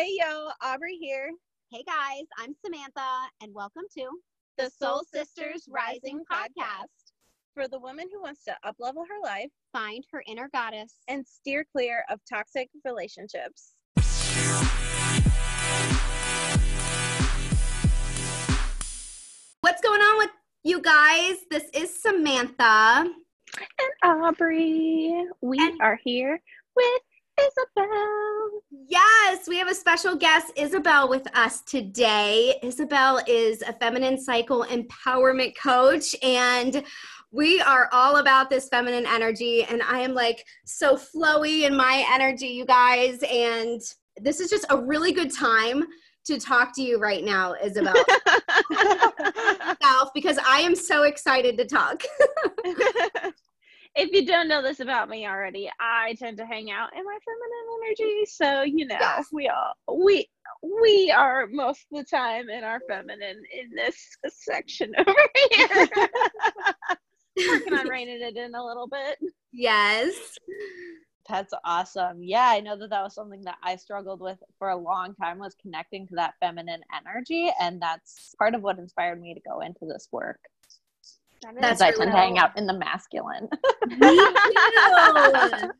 Hey yo, Aubry here. Hey guys, I'm Samantha, and welcome to The Soul Sisters Rising podcast for the woman who wants to uplevel her life Find her inner goddess. and steer clear of toxic relationships. What's going on with you guys? This is Samantha. And Aubry, we And- are here with Isabel. Yes, we have a special guest, Isabel, with us today. Isabel is a feminine cycle empowerment coach, and we are all about this feminine energy. And I am like so flowy in my energy, you guys. And this is just a really good time to talk to you right now, Isabel. Because I am so excited to talk. if you don't know this about me already, I tend to hang out in my feminine energy. So you know, Yes. we all we we are most of the time in our feminine in this section over here. Working on reining it in a little bit. yes. That's awesome. Yeah, I know that that was something that I struggled with for a long time was connecting to that feminine energy, and that's part of what inspired me to go into this work. That's Because I tend to hang out in the masculine. Me too.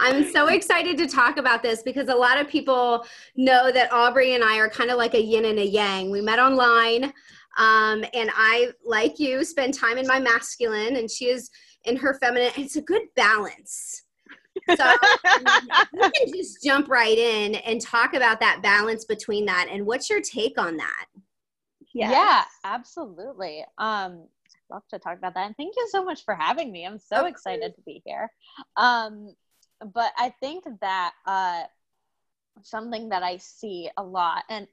I'm so excited to talk about this because a lot of people know that Aubry and I are kind of like a yin and a yang. We met online, um, and I, like you, spend time in my masculine, and she is in her feminine. It's a good balance. So we can just jump right in and talk about that balance between that. And what's your take on that? Yeah, absolutely. Um, I'd love to talk about that. And thank you so much for having me. I'm so Of excited to be here. Um, but I think that uh, something that I see a lot, and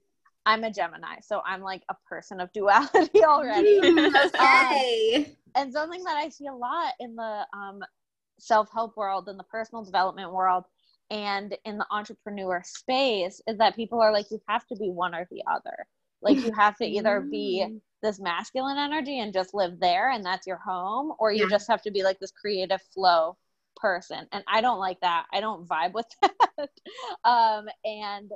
I'm a Gemini, so I'm like a person of duality already. Mm, okay. and something that I see a lot in the um, self help world, in the personal development world, and in the entrepreneur space is that people are like, you have to be one or the other. Like, you have to either be Mm. This masculine energy and just live there, and that's your home, or you Yeah. just have to be like this creative flow person. And I don't like that. I don't vibe with that. um, and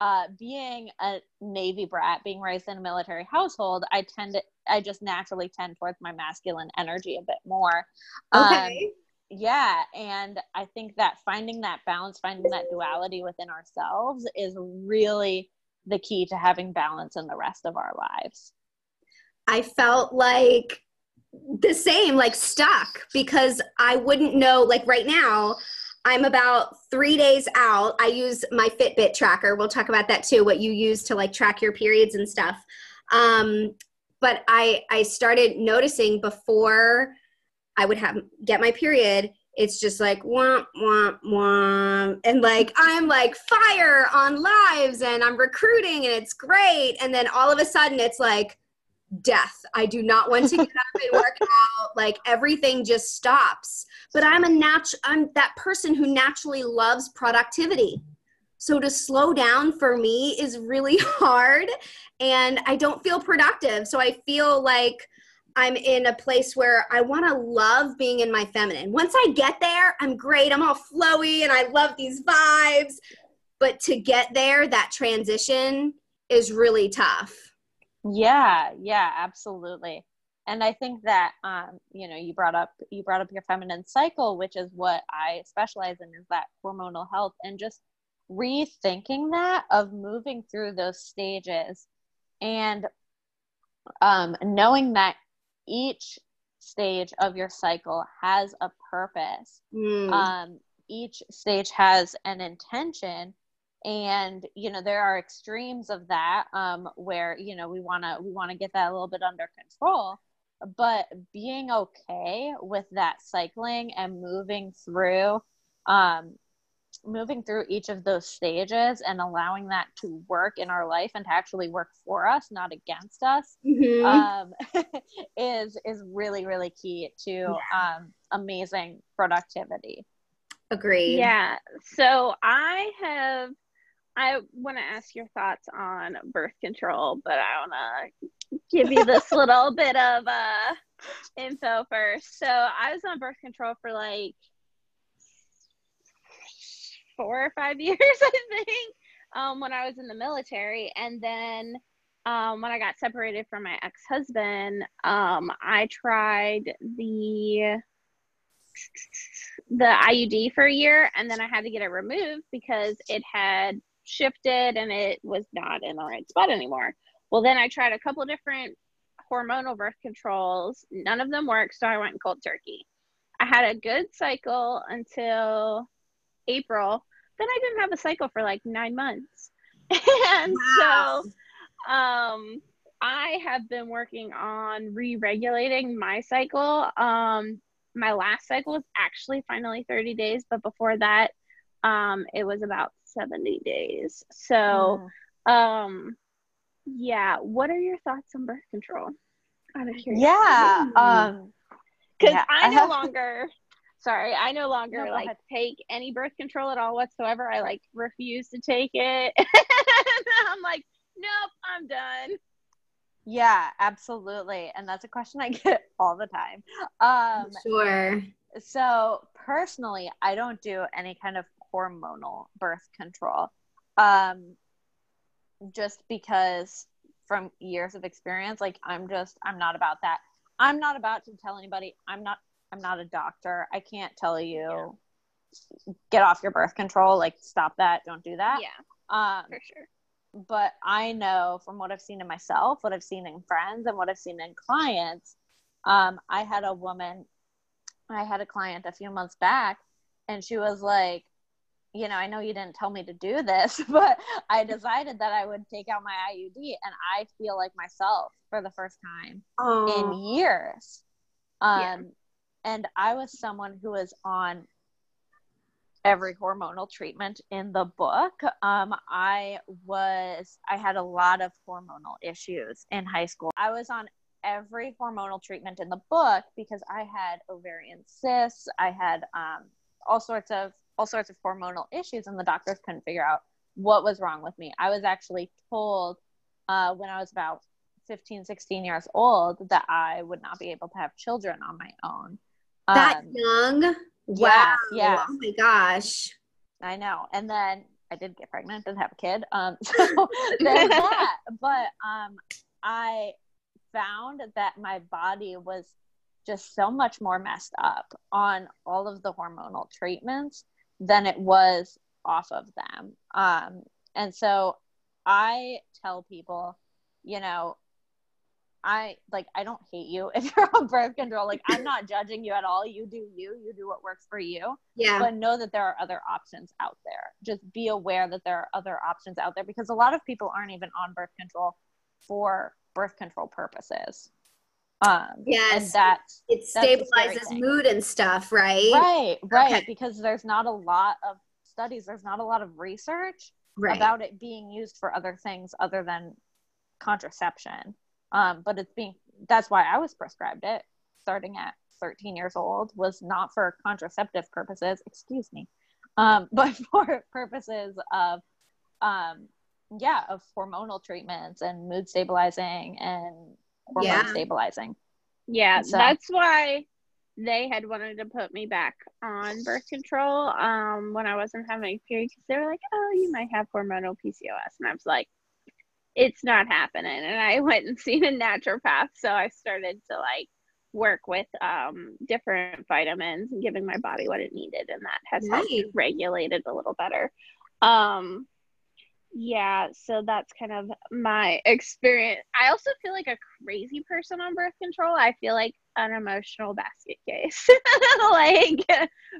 uh, being a Navy brat, being raised in a military household, I tend to, I just naturally tend towards my masculine energy a bit more. Um, Okay. yeah. And I think that finding that balance, finding that duality within ourselves is really the key to having balance in the rest of our lives. I felt like the same, like stuck, because I wouldn't know. Like right now, I'm about three days out. I use my Fitbit tracker. We'll talk about that too. What you use to like track your periods and stuff. Um, but I I started noticing before I would have get my period. It's just like womp womp womp, and like I'm like fire on lives, and I'm recruiting, and it's great. And then all of a sudden, it's like death. I do not want to get up and work out. Like everything just stops. But I'm a nat- I'm that person who naturally loves productivity. So to slow down for me is really hard and I don't feel productive. So I feel like I'm in a place where I want to love being in my feminine. Once I get there, I'm great. I'm all flowy and I love these vibes. But to get there, that transition is really tough. Yeah, yeah, absolutely. And I think that um, you know, you brought up you brought up your feminine cycle, which is what I specialize in is that hormonal health and just rethinking that of moving through those stages and um, knowing that each stage of your cycle has a purpose Mm. um, each stage has an intention and you know there are extremes of that um, where you know we want to we want to get that a little bit under control but being okay with that cycling and moving through um, moving through each of those stages and allowing that to work in our life and to actually work for us not against us Mhm. um, is is really really key to um, amazing productivity. Agreed. Yeah. So I have I want to ask your thoughts on birth control, but I want to give you this little bit of uh, info first. So I was on birth control for like four or five years, I think. um, when I was in the military, and then um, when I got separated from my ex husband, um, I tried the the IUD for a year, and then I had to get it removed because it had shifted and it was not in the right spot anymore. Well, then I tried a couple different hormonal birth controls. None of them worked, so I went cold turkey. I had a good cycle until April. Then I didn't have a cycle for like nine months. and wow. so um, I have been working on re regulating my cycle. Um, my last cycle was actually finally 30 days, but before that, um, it was about 70 days. So, mm. um, yeah, what are your thoughts on birth control? Out of curiosity. Yeah. Um, because yeah, I no longer sorry i no longer no, like ahead. take any birth control at all whatsoever i like refuse to take it i'm like nope i'm done yeah absolutely and that's a question i get all the time um sure so personally i don't do any kind of hormonal birth control um just because from years of experience like i'm just i'm not about that I'm not about to tell anybody. I'm not. I'm not a doctor. I can't tell you. Yeah. Get off your birth control. Like stop that. Don't do that. Yeah. Um, for sure. But I know from what I've seen in myself, what I've seen in friends, and what I've seen in clients. Um, I had a woman. I had a client a few months back, and she was like, you know, I know you didn't tell me to do this, but I decided that I would take out my IUD and I feel like myself for the first time in years. Um, yeah. And I was someone who was on every hormonal treatment in the book. Um, I was, I had a lot of hormonal issues in high school. I was on every hormonal treatment in the book because I had ovarian cysts, I had um, all sorts of all sorts of hormonal issues and the doctors couldn't figure out what was wrong with me. I was actually told uh, when I was about 15, 16 years old that I would not be able to have children on my own. That um, young? Wow. Yeah. Oh my gosh. I know. And then I did get pregnant didn't have a kid. Um, so there's that. But um, I found that my body was just so much more messed up on all of the hormonal treatments than it was off of them. Um, and so I tell people, you know, I like I don't hate you if you're on birth control. Like I'm not judging you at all. You do you. You do what works for you. Yeah. But know that there are other options out there. Just be aware that there are other options out there because a lot of people aren't even on birth control for birth control purposes. Um, yes, and that's it stabilizes mood and stuff, right? Right, right. Okay. Because there's not a lot of studies, there's not a lot of research right. about it being used for other things other than contraception. Um, but it's being that's why I was prescribed it starting at 13 years old was not for contraceptive purposes, excuse me, um, but for purposes of um, yeah, of hormonal treatments and mood stabilizing and hormone yeah. stabilizing. Yeah, so. that's why they had wanted to put me back on birth control um, when I wasn't having a period because they were like, "Oh, you might have hormonal PCOS," and I was like, "It's not happening." And I went and seen a naturopath, so I started to like work with um, different vitamins and giving my body what it needed, and that has nice. helped regulate it a little better. Um, yeah, so that's kind of my experience. I also feel like a crazy person on birth control. I feel like an emotional basket case. like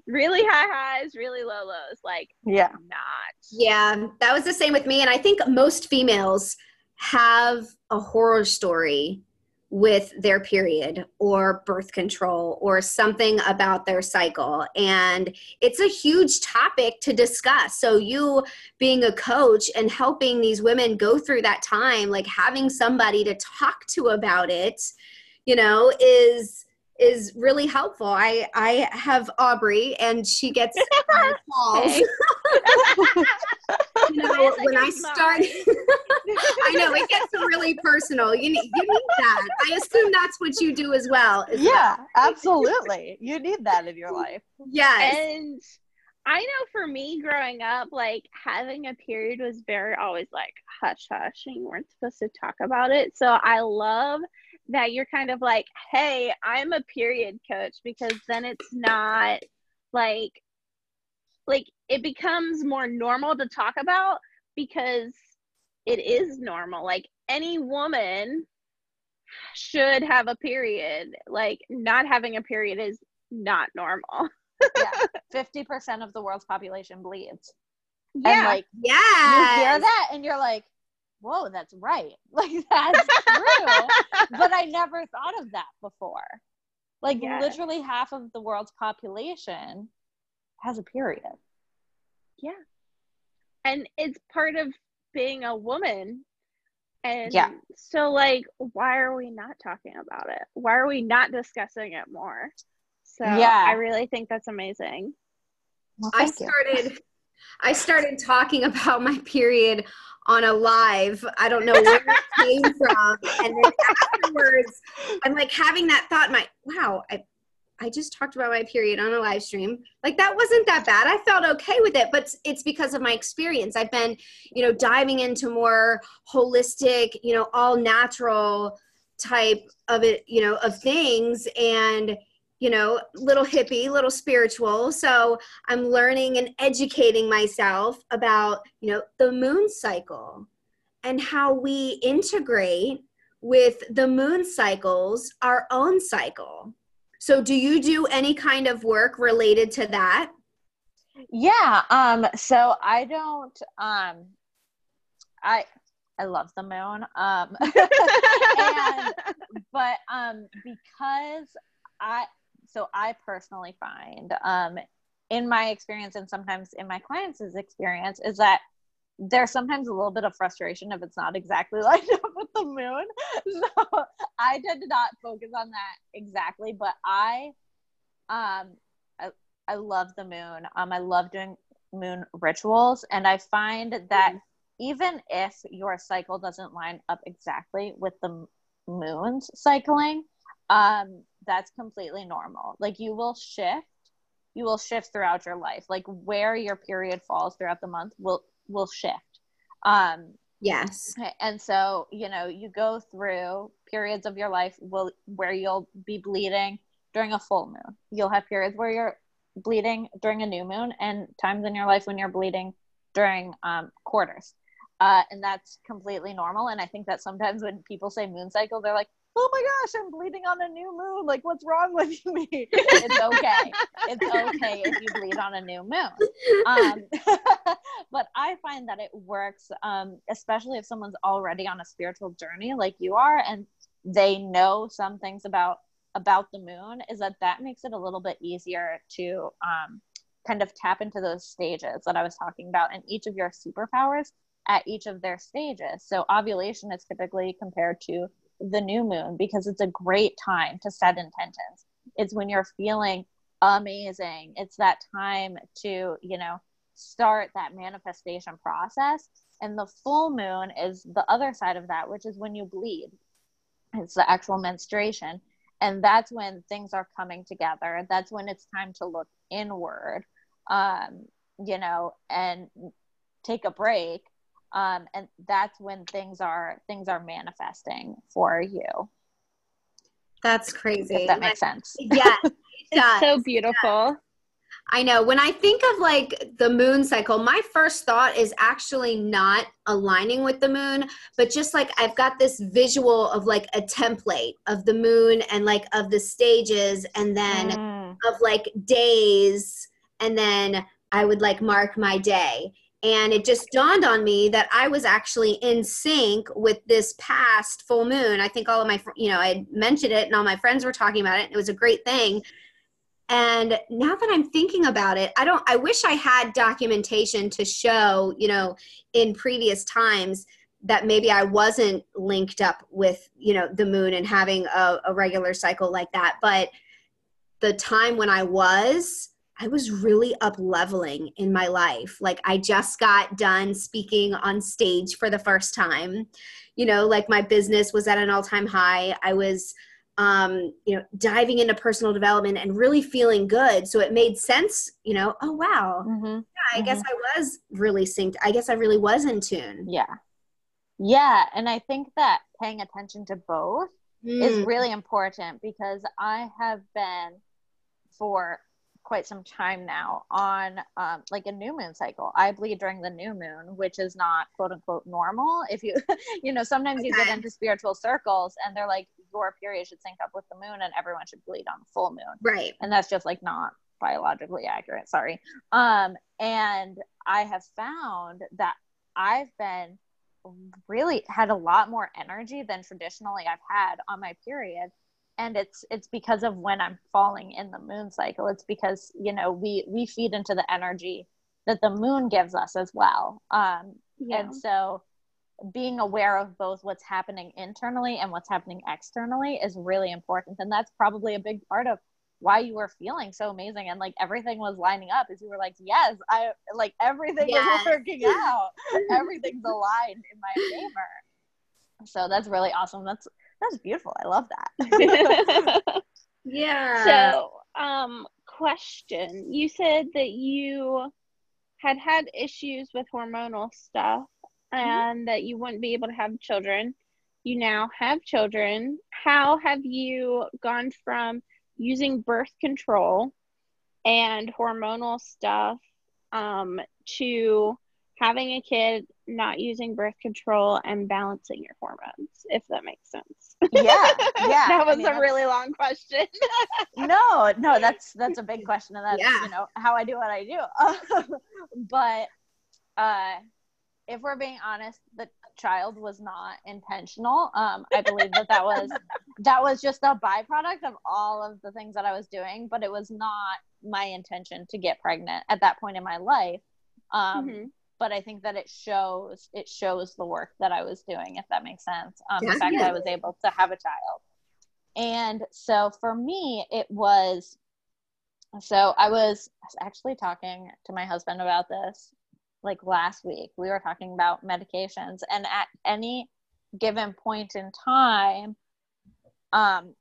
really high highs, really low lows. Like yeah. Not. Yeah, that was the same with me and I think most females have a horror story with their period or birth control or something about their cycle. And it's a huge topic to discuss. So, you being a coach and helping these women go through that time, like having somebody to talk to about it, you know, is is really helpful. I I have Aubry and she gets calls. you know, when I start I know it gets really personal. You need you need that. I assume that's what you do as well. Yeah, absolutely. you need that in your life. Yes. And I know for me growing up, like having a period was very always like hush hush and you weren't supposed to talk about it. So I love that you're kind of like, hey, I'm a period coach because then it's not like like it becomes more normal to talk about because it is normal. Like any woman should have a period. Like not having a period is not normal. yeah. 50% of the world's population bleeds. Yeah. And like Yeah. you hear that and you're like, whoa, that's right. Like that's true. but I never thought of that before. Like Yes. literally half of the world's population has a period. Yeah. And it's part of being a woman and Yeah. so like why are we not talking about it why are we not discussing it more so Yeah. i really think that's amazing Well, I started I started talking about my period on a live. I don't know where it came from. And then afterwards, I'm like having that thought, my wow, I I just talked about my period on a live stream. Like that wasn't that bad. I felt okay with it, but it's because of my experience. I've been, you know, diving into more holistic, you know, all natural type of it, you know, of things and you know, little hippie, little spiritual. So I'm learning and educating myself about, you know, the moon cycle and how we integrate with the moon cycles our own cycle. So do you do any kind of work related to that? Yeah. Um, so I don't um I I love the moon. Um and but um because I so I personally find um in my experience and sometimes in my clients' experience is that there's sometimes a little bit of frustration if it's not exactly lined up with the moon. So I tend to not focus on that exactly, but I um I, I love the moon. Um I love doing moon rituals and I find that even if your cycle doesn't line up exactly with the moon's cycling, um, that's completely normal. Like you will shift, you will shift throughout your life. Like where your period falls throughout the month will will shift. Um, Yes. and so you know you go through periods of your life will where you'll be bleeding during a full moon. You'll have periods where you're bleeding during a new moon, and times in your life when you're bleeding during um, quarters. Uh, and that's completely normal. And I think that sometimes when people say moon cycle, they're like, "Oh my gosh, I'm bleeding on a new moon! Like, what's wrong with me?" it's okay. It's okay if you bleed on a new moon um, but I find that it works, um, especially if someone's already on a spiritual journey like you are, and they know some things about about the moon. Is that that makes it a little bit easier to um, kind of tap into those stages that I was talking about, and each of your superpowers at each of their stages. So ovulation is typically compared to the new moon because it's a great time to set intentions. It's when you're feeling amazing. It's that time to, you know, start that manifestation process. And the full moon is the other side of that, which is when you bleed. It's the actual menstruation. And that's when things are coming together. That's when it's time to look inward, um, you know, and take a break. Um, and that's when things are things are manifesting for you. That's crazy. If that makes sense. yeah. it it's so beautiful I know. When I think of like the moon cycle, my first thought is actually not aligning with the moon, but just like I've got this visual of like a template of the moon and like of the stages and then Mm. of like days and then I would like mark my day. And it just dawned on me that I was actually in sync with this past full moon. I think all of my, you know, I mentioned it and all my friends were talking about it. It was a great thing. And now that I'm thinking about it, I don't, I wish I had documentation to show, you know, in previous times that maybe I wasn't linked up with, you know, the moon and having a, a regular cycle like that. But the time when I was, I was really up leveling in my life. Like I just got done speaking on stage for the first time. You know, like my business was at an all time high. I was um, you know, diving into personal development and really feeling good. So it made sense, you know, oh wow. Mm-hmm. Yeah, I Mhm. guess I was really synced. I guess I really was in tune. Yeah. Yeah. And I think that paying attention to both is Mm, really important because I have been for quite some time now on um, like a new moon cycle. I bleed during the new moon, which is not quote unquote normal. If you, you know, sometimes you get into spiritual circles and they're like, your period should sync up with the moon and everyone should bleed on the full moon right. and that's just like not biologically accurate sorry um and i have found that i've been really had a lot more energy than traditionally i've had on my period and it's it's because of when i'm falling in the moon cycle it's because you know we we feed into the energy that the moon gives us as well um Yeah. and so being aware of both what's happening internally and what's happening externally is really important. And that's probably a big part of why you were feeling so amazing and like everything was lining up is you were like, yes, I like everything Yes. is working out. Everything's aligned in my favor. So that's really awesome. That's that's beautiful. I love that. Yeah. so, um, question: You said that you had had issues with hormonal stuff, and that you wouldn't be able to have children. You now have children. How have you gone from using birth control and hormonal stuff um, to having a kid, not using birth control, and balancing your hormones? If that makes sense. yeah. Yeah. that I was mean, a really long question. no no that's that's a big question and that's Yeah. you know how i do what i do but uh if we're being honest the child was not intentional um i believe that that was that was just a byproduct of all of the things that i was doing but it was not my intention to get pregnant at that point in my life um Mhm. But i think that it shows it shows the work that i was doing if that makes sense um the fact that i was able to have a child and so for me, it was so I was actually talking to my husband about this like last week. We were talking about medications, and at any given point in time, um,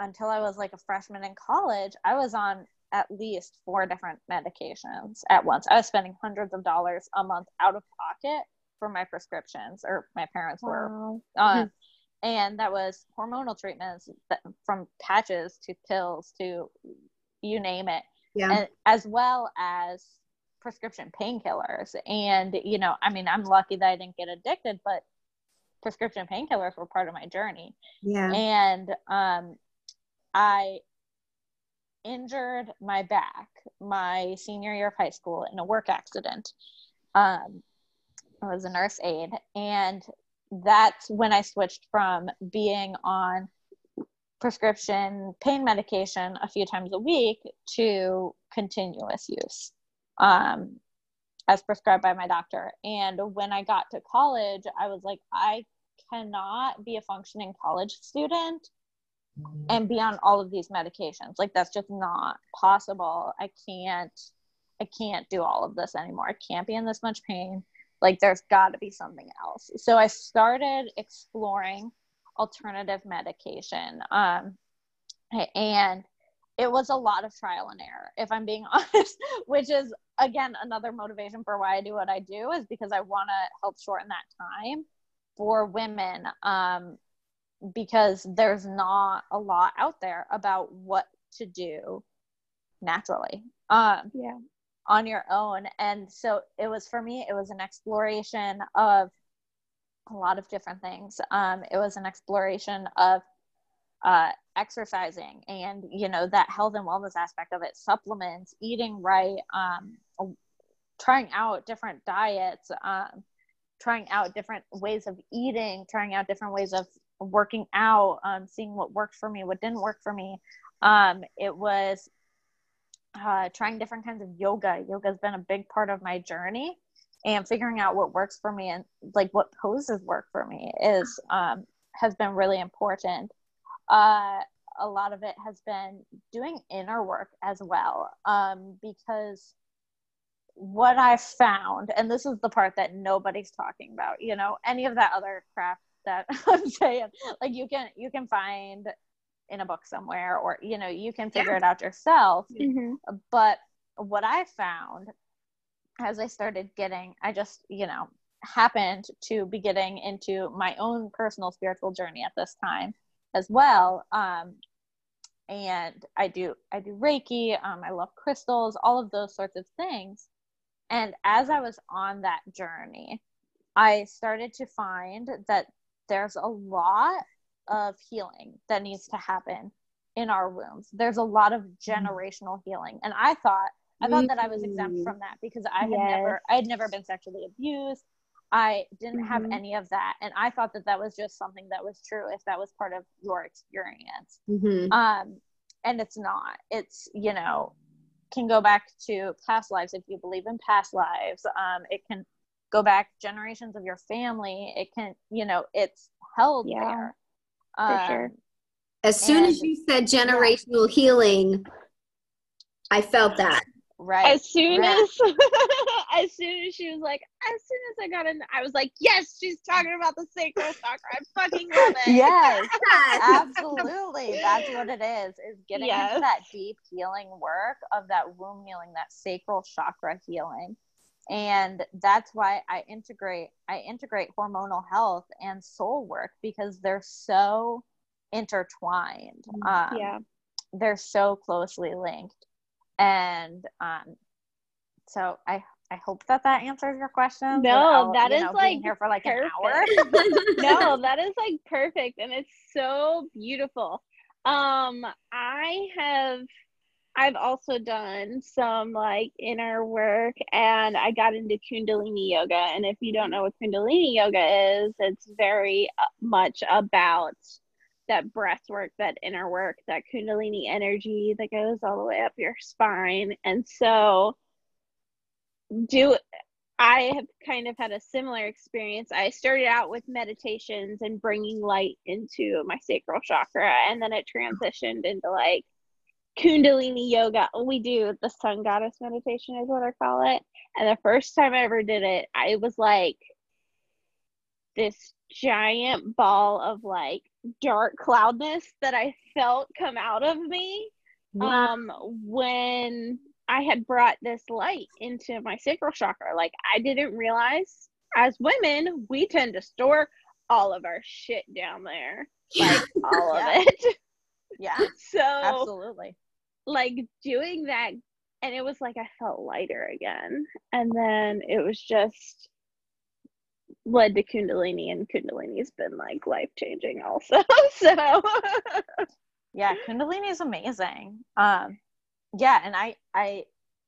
until I was like a freshman in college, I was on at least four different medications at once. I was spending hundreds of dollars a month out of pocket for my prescriptions, or my parents were Wow. um, and that was hormonal treatments that, from patches to pills to you name it yeah. and as well as prescription painkillers and you know i mean i'm lucky that i didn't get addicted but prescription painkillers were part of my journey yeah. and um, I injured my back my senior year of high school in a work accident. Um, I was a nurse aide, and that's when I switched from being on prescription pain medication a few times a week to continuous use um, as prescribed by my doctor. And when I got to college, I was like, I cannot be a functioning college student and be on all of these medications. Like that's just not possible. I can't i can't do all of this anymore. I can't be in this much pain. Like there's got to be something else. So i started exploring alternative medication um and it was a lot of trial and error if i'm being honest which is again another motivation for why i do what i do is because i want to help shorten that time for women um because there's not a lot out there about what to do naturally um, Yeah. on your own. And so it was for me, it was an exploration of a lot of different things. Um, it was an exploration of uh, exercising and, you know, that health and wellness aspect of it, supplements, eating right, um, trying out different diets, um, trying out different ways of eating, trying out different ways of working out, um, seeing what worked for me, what didn't work for me. Um, it was uh, trying different kinds of yoga. Yoga has been a big part of my journey, and figuring out what works for me and like what poses work for me is um, has been really important. Uh, a lot of it has been doing inner work as well, um, because what I found, and this is the part that nobody's talking about, you know, any of that other crap that I'm saying, like you can you can find in a book somewhere or you know you can figure yeah. it out yourself mm-hmm. but what i found as i started getting i just you know happened to be getting into my own personal spiritual journey at this time as well um, and i do i do reiki um, i love crystals all of those sorts of things and as i was on that journey i started to find that there's a lot of healing that needs to happen in our wombs there's a lot of mm-hmm. generational healing and i thought i thought that i was exempt mm-hmm. from that because i had yes. never i had never been sexually abused I didn't mm-hmm. have any of that. And I thought that that was just something that was true if that was part of your experience. Mm-hmm. Um, and it's not. It's, you know, can go back to past lives if you believe in past lives. Um, it can go back generations of your family. It can, you know, it's held yeah, there. For um, sure. As soon and, as you said generational yeah. healing, I felt that. Right. As soon right. as as soon as she was like, as soon as I got in, I was like, yes, she's talking about the sacral chakra. I fucking love it. Yes, absolutely. That's what it is. Is getting yes. into that deep healing work of that womb healing, that sacral chakra healing, and that's why I integrate I integrate hormonal health and soul work because they're so intertwined. Mm, um, yeah, they're so closely linked and um, so I I hope that that answers your question. No, that is know, like here for like perfect. an hour. no, that is like perfect, and it's so beautiful. Um, I have. I've also done some like inner work and I got into Kundalini yoga. And if you don't know what Kundalini yoga is, it's very uh, much about that breath work, that inner work, that kundalini energy that goes all the way up your spine. And so do I have kind of had a similar experience. I started out with meditations and bringing light into my sacral chakra and then it transitioned into like kundalini yoga. We do the sun goddess meditation is what I call it. And the first time I ever did it, I was like this giant ball of like dark cloudness that I felt come out of me wow. um when I had brought this light into my sacral chakra. Like I didn't realize as women, we tend to store all of our shit down there. Like all yeah. of it. Yeah. so absolutely. Like doing that and it was like I felt lighter again. And then it was just led to Kundalini, and Kundalini's been like life changing also. so yeah, Kundalini is amazing. Um, yeah, and I I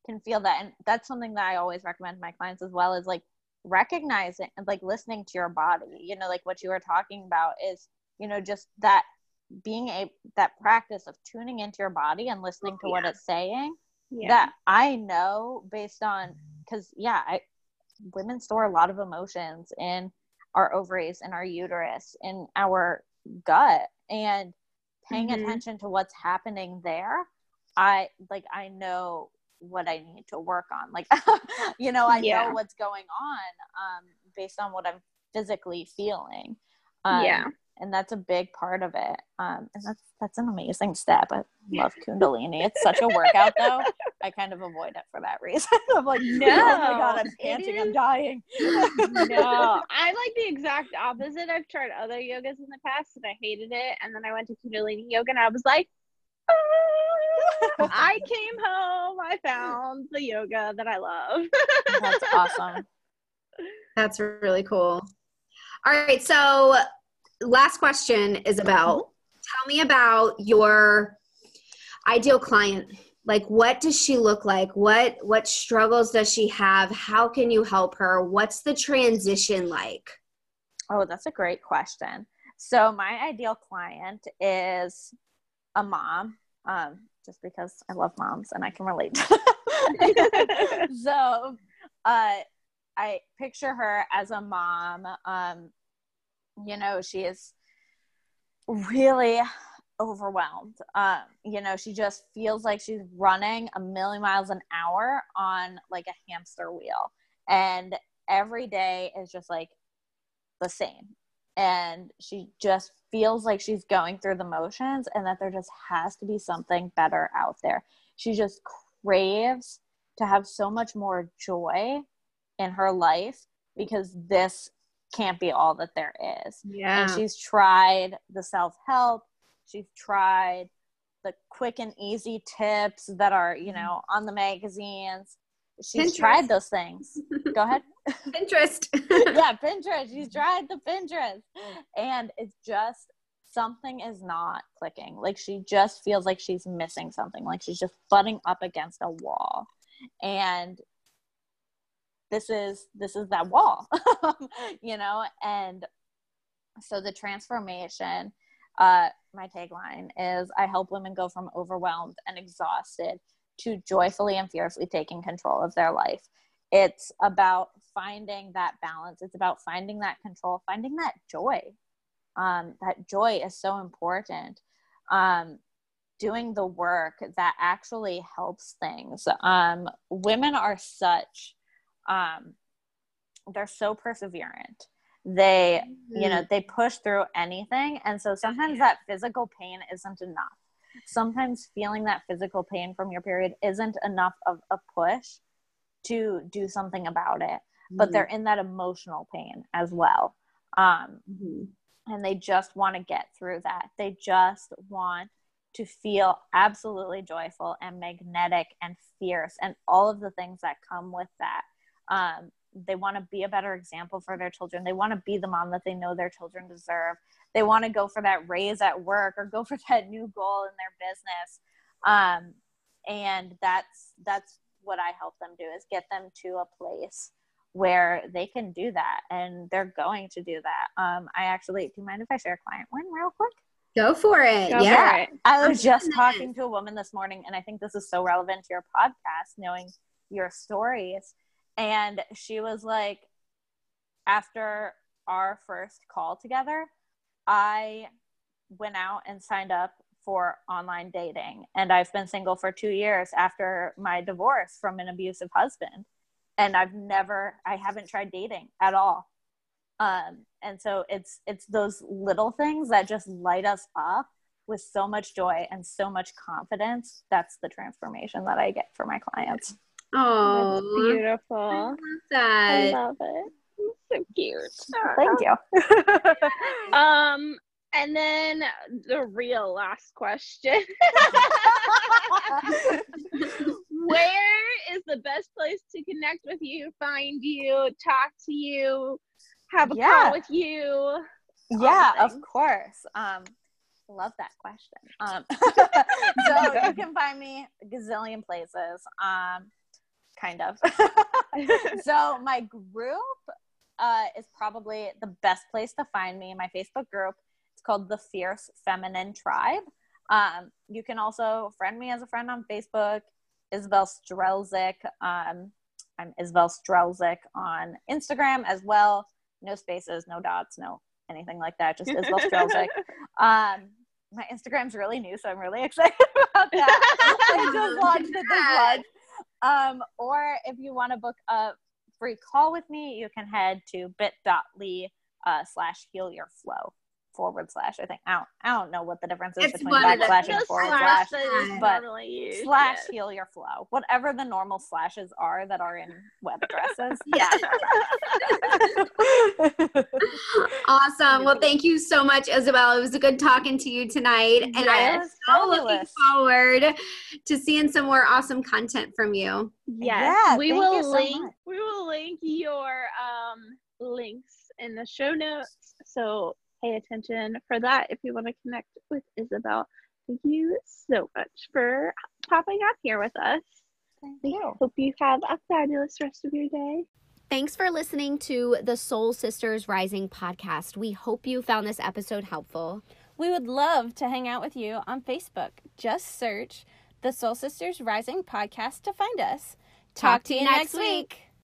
can feel that, and that's something that I always recommend to my clients as well is like recognizing and like listening to your body. You know, like what you were talking about is you know just that being a that practice of tuning into your body and listening to yeah. what it's saying. Yeah. That I know based on because yeah, I women store a lot of emotions in our ovaries and our uterus in our gut and paying mm-hmm. attention to what's happening there i like i know what i need to work on like you know i yeah. know what's going on um based on what i'm physically feeling um, yeah and that's a big part of it. Um, and that's that's an amazing step. I love Kundalini. It's such a workout, though. I kind of avoid it for that reason. I'm like, no, oh my god, I'm panting, I'm dying. no, I'm like the exact opposite. I've tried other yogas in the past and I hated it, and then I went to Kundalini yoga and I was like. Oh, I came home. I found the yoga that I love. That's awesome. That's really cool. All right, so last question is about tell me about your ideal client. Like what does she look like? What what struggles does she have? How can you help her? What's the transition like? Oh that's a great question. So my ideal client is a mom um, just because i love moms and i can relate. So uh, i picture her as a mom um, you know she is really overwhelmed. Um you know she just feels like she's running a million miles an hour on like a hamster wheel. And every day is just like the same. And she just feels like she's going through the motions and that there just has to be something better out there. She just craves to have so much more joy in her life because this can't be all that there is. Yeah. And she's tried the self help, she's tried the quick and easy tips that are, you mm-hmm. know, on the magazines. She's Pinterest. tried those things. Go ahead. Pinterest. yeah, Pinterest. She's tried the Pinterest. And it's just something is not clicking. Like she just feels like she's missing something. Like she's just butting up against a wall. And this is this is that wall. you know, and so the transformation uh my tagline is I help women go from overwhelmed and exhausted to joyfully and fiercely taking control of their life. It's about finding that balance. It's about finding that control, finding that joy. Um, that joy is so important. Um, doing the work that actually helps things. Um, women are such, um, they're so perseverant. They, you know, they push through anything. And so sometimes that physical pain isn't enough. Sometimes feeling that physical pain from your period isn't enough of a push to do something about it. But they're in that emotional pain as well. Um, Mhm. and they just want to get through that. They just want to feel absolutely joyful and magnetic and fierce and all of the things that come with that um, they want to be a better example for their children they want to be the mom that they know their children deserve they want to go for that raise at work or go for that new goal in their business um, and that's that's what i help them do is get them to a place where they can do that and they're going to do that um, i actually do you mind if i share a client one real quick Go for it. Go for yeah. it. I was just talking to a woman this morning, and I think this is so relevant to your podcast, knowing your stories. And she was like, after our first call together, I went out and signed up for online dating. And I've been single for two years after my divorce from an abusive husband. And I've never, I haven't tried dating at all. Um, and so it's it's those little things that just light us up with so much joy and so much confidence. That's the transformation that I get for my clients. Oh, beautiful. I love I love it. So cute. Thank you. Um, and then the real last question. Where is the best place to connect with you, find you, talk to you, have a Yeah. call with you? yeah, of course. Um, love that question. Um, so you can find me a gazillion places. Um, kind of. so my group uh, is probably the best place to find me. My Facebook group. It's called the Fierce Feminine Tribe. Um, you can also friend me as a friend on Facebook. Isabel Strelzik. Um, I'm Isabel Strelzik on Instagram as well. No spaces, no dots, no anything like that. Just Isabel Strelzik. Um, my Instagram's really new, so I'm really excited about that. I just launched it this month. Um, or if you want to book a free call with me, you can head to bit.ly uh, slash heal your flow forward slash. I think I don't, I don't know what the difference is It's between one of the- backslash and forward slash slash. but normally used, Slash yes. heal your flow. Whatever the normal slashes are that are in web addresses. Yeah. Awesome. Well, thank you so much, Isabel. It was a good talking to you tonight. And I'm Yes, so looking forward to seeing some more awesome content from you. Yes, Yeah, we will so link. much. We will link your um, links in the show notes. So pay attention for that if you want to connect with Isabel. Thank you so much for popping up here with us. Thank We you. hope you have a fabulous rest of your day. Thanks for listening to the Soul Sisters Rising podcast. We hope you found this episode helpful. We would love to hang out with you on Facebook. Just search the Soul Sisters Rising podcast to find us. Talk to you next week.